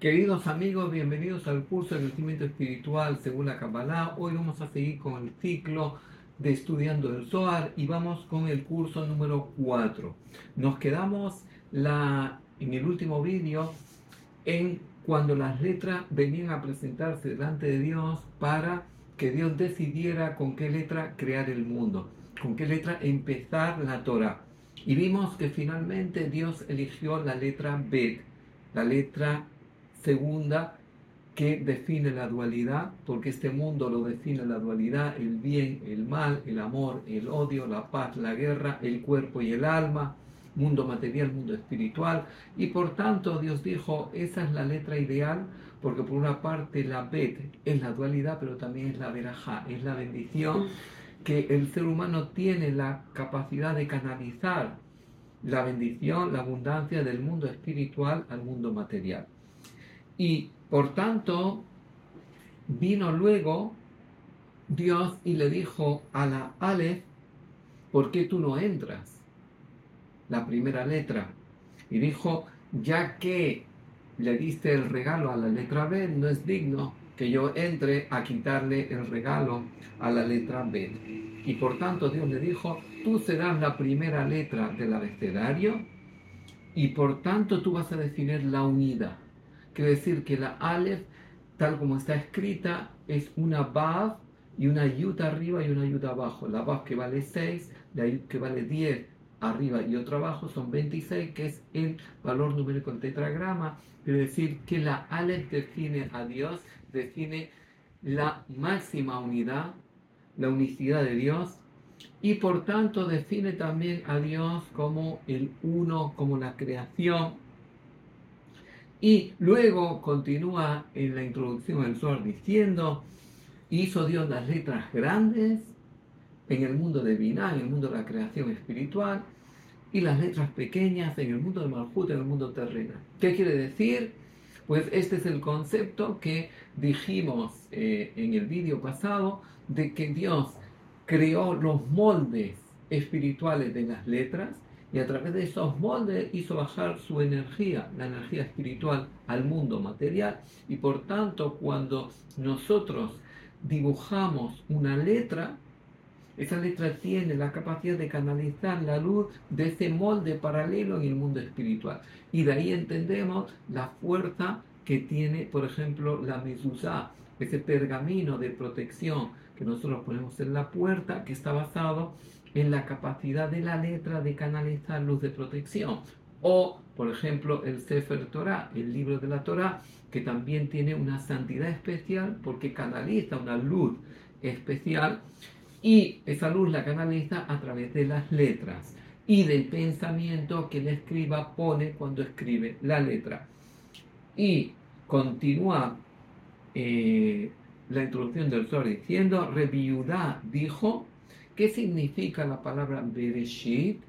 Queridos amigos, bienvenidos al curso de crecimiento espiritual según la Kabbalah. Hoy vamos a seguir con el ciclo de estudiando el Zohar y vamos con el curso número 4. Nos quedamos la, en el último vídeo en cuando las letras venían a presentarse delante de Dios para que Dios decidiera con qué letra crear el mundo, con qué letra empezar la Torah. Y vimos que finalmente Dios eligió la letra Bet, la letra segunda que define la dualidad, porque este mundo lo define la dualidad, el bien, el mal, el amor, el odio, la paz, la guerra, el cuerpo y el alma, mundo material, mundo espiritual, y por tanto Dios dijo, esa es la letra ideal, porque por una parte la Bet es la dualidad, pero también es la verajá, es la bendición que el ser humano tiene la capacidad de canalizar la bendición, la abundancia del mundo espiritual al mundo material. Y por tanto, vino luego Dios y le dijo a la Aleph, ¿por qué tú no entras? La primera letra. Y dijo, ya que le diste el regalo a la letra B, no es digno que yo entre a quitarle el regalo a la letra B. Y por tanto Dios le dijo, tú serás la primera letra del abecedario y por tanto tú vas a definir la unidad. Quiere decir que la Aleph, tal como está escrita, es una Bav y una Yud arriba y una Yud abajo. La Bav que vale 6, la Yud que vale 10 arriba y otro abajo son 26, que es el valor numérico del tetragrama. Quiere decir que la Aleph define a Dios, define la máxima unidad, la unicidad de Dios, y por tanto define también a Dios como el uno, como la creación, y luego continúa en la introducción del Zohar diciendo, hizo Dios las letras grandes en el mundo de Binah, en el mundo de la creación espiritual, y las letras pequeñas en el mundo de Malhut, en el mundo terrenal. ¿Qué quiere decir? Pues este es el concepto que dijimos eh, en el vídeo pasado, de que Dios creó los moldes espirituales de las letras, y a través de esos moldes hizo bajar su energía, la energía espiritual, al mundo material y por tanto cuando nosotros dibujamos una letra, esa letra tiene la capacidad de canalizar la luz de ese molde paralelo en el mundo espiritual. Y de ahí entendemos la fuerza que tiene, por ejemplo, la mezuzá, ese pergamino de protección que nosotros ponemos en la puerta, que está basado en la capacidad de la letra de canalizar luz de protección. O, por ejemplo, el Sefer Torah, el libro de la Torah, que también tiene una santidad especial porque canaliza una luz especial y esa luz la canaliza a través de las letras y del pensamiento que el escriba pone cuando escribe la letra. Y continúa eh, la introducción del Zohar diciendo, Reviudá dijo, ¿Qué significa la palabra Bereshit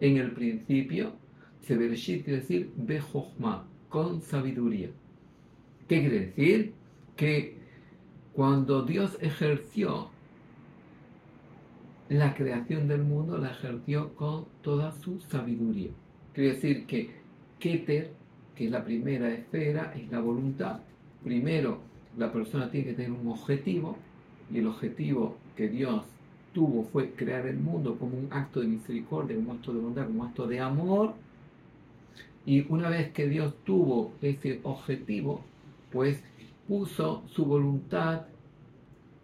en el principio? Se Bereshit quiere decir Bejochma, con sabiduría. ¿Qué quiere decir? Que cuando Dios ejerció la creación del mundo, la ejerció con toda su sabiduría. Quiere decir que Keter, que es la primera esfera, es la voluntad. Primero, la persona tiene que tener un objetivo, y el objetivo que Dios tuvo fue crear el mundo como un acto de misericordia, un acto de bondad, un acto de amor. Y una vez que Dios tuvo ese objetivo, pues puso su voluntad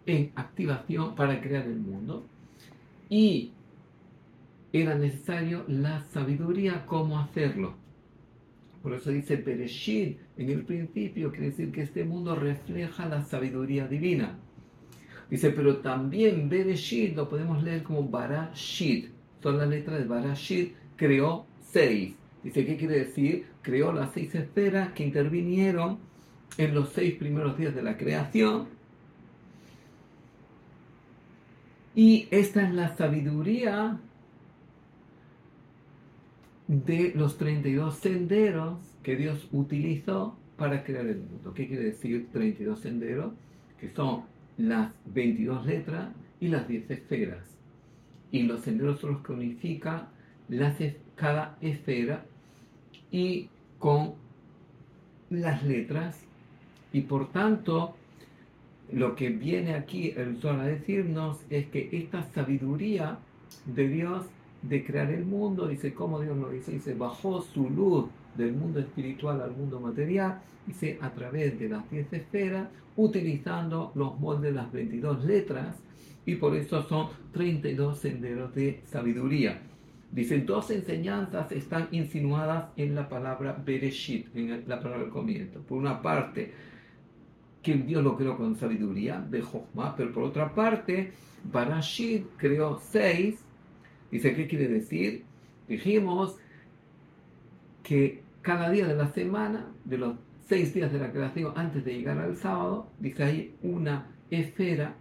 en activación para crear el mundo. Y era necesario la sabiduría cómo hacerlo. Por eso dice Bereshit en el principio, quiere decir que este mundo refleja la sabiduría divina. Dice, pero también Bereshit lo podemos leer como Barashit. Son las letras de Barashit, creó seis. Dice, ¿qué quiere decir? Creó las seis esferas que intervinieron en los seis primeros días de la creación. Y esta es la sabiduría de los 32 senderos que Dios utilizó para crear el mundo. ¿Qué quiere decir 32 senderos? Que son las 22 letras y las 10 esferas. Y los senderos son los que unifican las, cada esfera y con las letras y por tanto lo que viene aquí el sol a decirnos es que esta sabiduría de Dios de crear el mundo, dice cómo Dios lo dice, dice, bajó su luz del mundo espiritual al mundo material, dice, a través de las 10 esferas, utilizando los moldes de las 22 letras, y por eso son 32 senderos de sabiduría. Dice, dos enseñanzas están insinuadas en la palabra Bereshit, en la palabra comienzo. Por una parte, que Dios lo creó con sabiduría, de Jochma, pero por otra parte, Barashit creó seis. Dice, ¿qué quiere decir? Dijimos que cada día de la semana, de los seis días de la creación antes de llegar al sábado, dice hay una esfera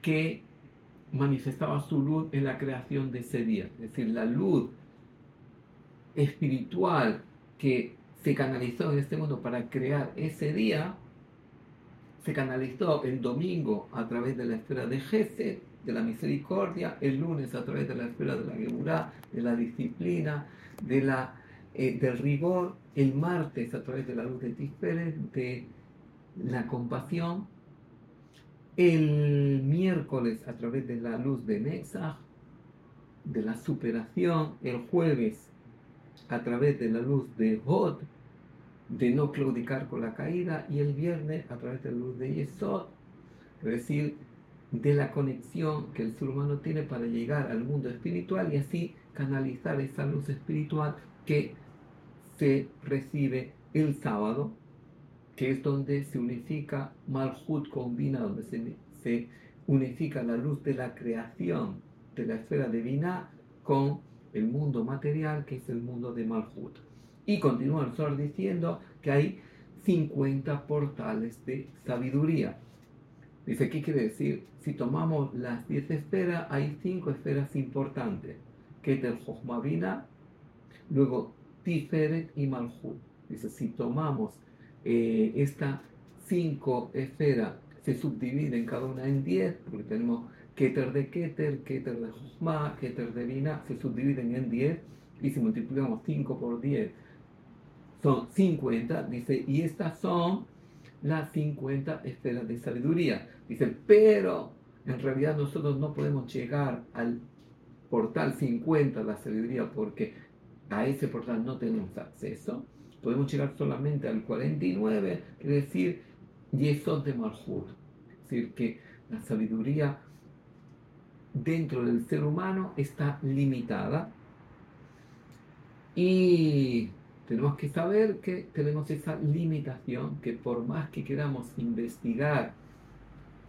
que manifestaba su luz en la creación de ese día. Es decir, la luz espiritual que se canalizó en este mundo para crear ese día, se canalizó el domingo a través de la esfera de Gesed, de la misericordia, el lunes a través de la esfera de la Geburá, de la disciplina, de la, eh, del rigor, el martes a través de la luz de Tiferet, de la compasión, el miércoles a través de la luz de Netzach, de la superación, el jueves a través de la luz de Hod, de no claudicar con la caída, y el viernes a través de la luz de Yesod, es decir, de la conexión que el ser humano tiene para llegar al mundo espiritual y así canalizar esa luz espiritual que se recibe el sábado que es donde se unifica Malhut combina, donde se, unifica la luz de la creación de la esfera divina con el mundo material, que es el mundo de Malhut. Y continúa el Sol diciendo que hay 50 portales de sabiduría. Dice, ¿qué quiere decir? Si tomamos las 10 esferas, hay 5 esferas importantes, que es el Jochmavina, luego Tiferet y Malhut. Dice, si tomamos eh, estas cinco esferas se subdividen cada una en 10, porque tenemos Keter de Keter, Keter de Jochma, Keter de Vina, se subdividen en 10, y si multiplicamos 5 por 10, son 50, dice, y estas son las 50 esferas de sabiduría. Dice, pero en realidad nosotros no podemos llegar al portal 50 de la sabiduría porque a ese portal no tenemos acceso podemos llegar solamente al 49, quiere decir Yesod de Malhut. Es decir, que la sabiduría dentro del ser humano está limitada y tenemos que saber que tenemos esa limitación, que por más que queramos investigar,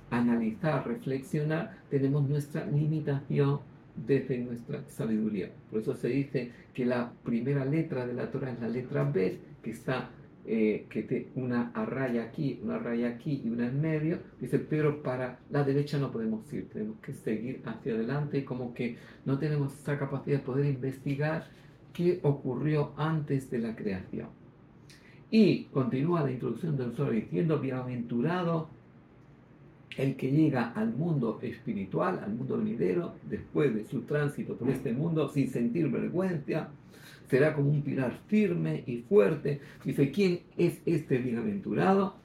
analizar, reflexionar, tenemos nuestra limitación desde nuestra sabiduría. Por eso se dice que la primera letra de la Torah es la letra B, que está eh, que te, una raya aquí, una raya aquí y una en medio. Dice, pero para la derecha no podemos ir, tenemos que seguir hacia adelante, como que no tenemos esa capacidad de poder investigar qué ocurrió antes de la creación. Y continúa la introducción del sol diciendo, bienaventurado el que llega al mundo espiritual, al mundo venidero, después de su tránsito por este mundo sin sentir vergüenza, será como un pilar firme y fuerte. Dice, ¿quién es este bienaventurado?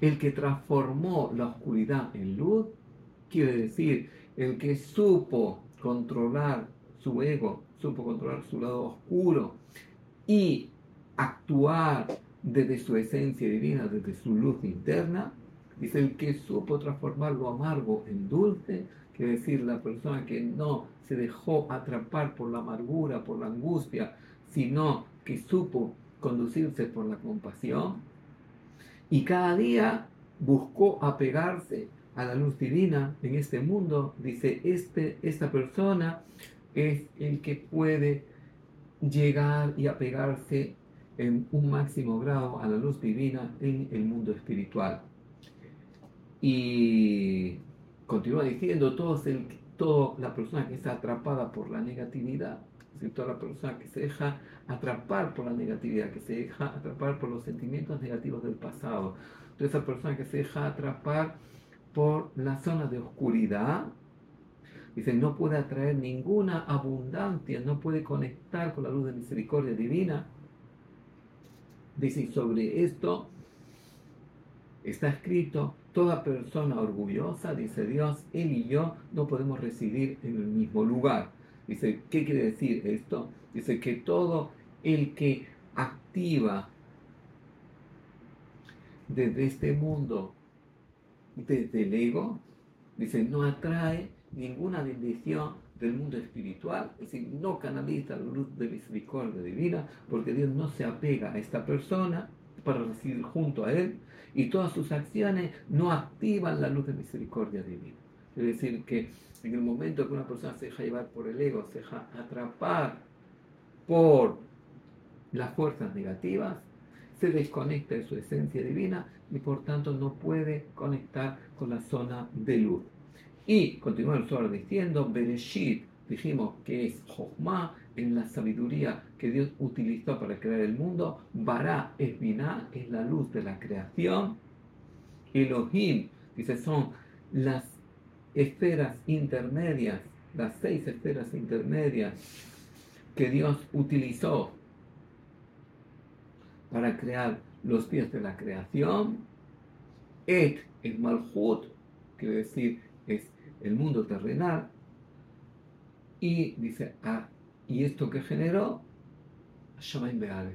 El que transformó la oscuridad en luz, quiere decir, el que supo controlar su ego, supo controlar su lado oscuro y actuar desde su esencia divina, desde su luz interna, Dice, el que supo transformar lo amargo en dulce, quiere decir la persona que no se dejó atrapar por la amargura, por la angustia, sino que supo conducirse por la compasión. Y cada día buscó apegarse a la luz divina en este mundo. Dice, este, esta persona es el que puede llegar y apegarse en un máximo grado a la luz divina en el mundo espiritual. Y continúa diciendo, todo el, toda la persona que está atrapada por la negatividad, es toda la persona que se deja atrapar por la negatividad, que se deja atrapar por los sentimientos negativos del pasado, toda esa persona que se deja atrapar por la zona de oscuridad, dice, no puede atraer ninguna abundancia, no puede conectar con la luz de misericordia divina. Dice, sobre esto está escrito, toda persona orgullosa, dice Dios, él y yo no podemos residir en el mismo lugar. Dice, ¿qué quiere decir esto? Dice que todo el que activa desde este mundo, desde el ego, dice, no atrae ninguna bendición del mundo espiritual, es decir, no canaliza la luz de misericordia divina, porque Dios no se apega a esta persona para recibir junto a Él, y todas sus acciones no activan la luz de misericordia divina. Es decir, que en el momento que una persona se deja llevar por el ego, se deja atrapar por las fuerzas negativas, se desconecta de su esencia divina y por tanto no puede conectar con la zona de luz. Y continúa el diciendo, Bereshit, dijimos que es Jochma, en la sabiduría que Dios utilizó para crear el mundo, Bara es Binah, es la luz de la creación, Elohim, dice, son las esferas intermedias, las seis esferas intermedias que Dios utilizó para crear los pies de la creación. Et es Malhut, quiere decir, es el mundo terrenal. Y dice, ah, y esto que generó, Shamaim Beale.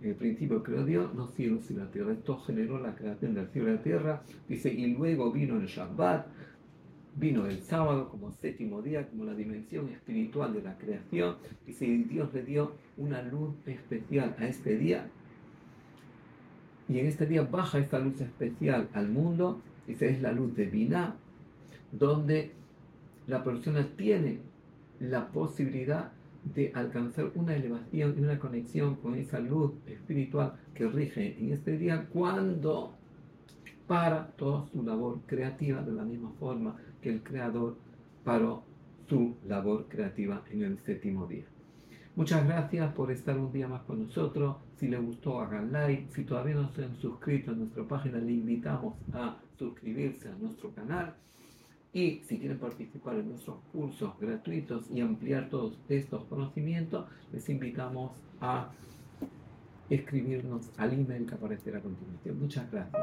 En el principio creó Dios los cielos y la tierra. Esto generó la creación del cielo y la tierra. Dice, y luego vino el Shabbat, vino el sábado como séptimo día, como la dimensión espiritual de la creación. Dice, y Dios le dio una luz especial a este día y en este día baja esta luz especial al mundo, dice, es la luz divina, donde la persona tiene la posibilidad de alcanzar una elevación y una conexión con esa luz espiritual que rige en este día cuando para toda su labor creativa de la misma forma que el creador paró su labor creativa en el séptimo día. Muchas gracias por estar un día más con nosotros. Si les gustó, hagan like. Si todavía no se han suscrito a nuestra página, le invitamos a suscribirse a nuestro canal. Y si quieren participar en nuestros cursos gratuitos y ampliar todos estos conocimientos, les invitamos a escribirnos al email que aparecerá a continuación. Muchas gracias.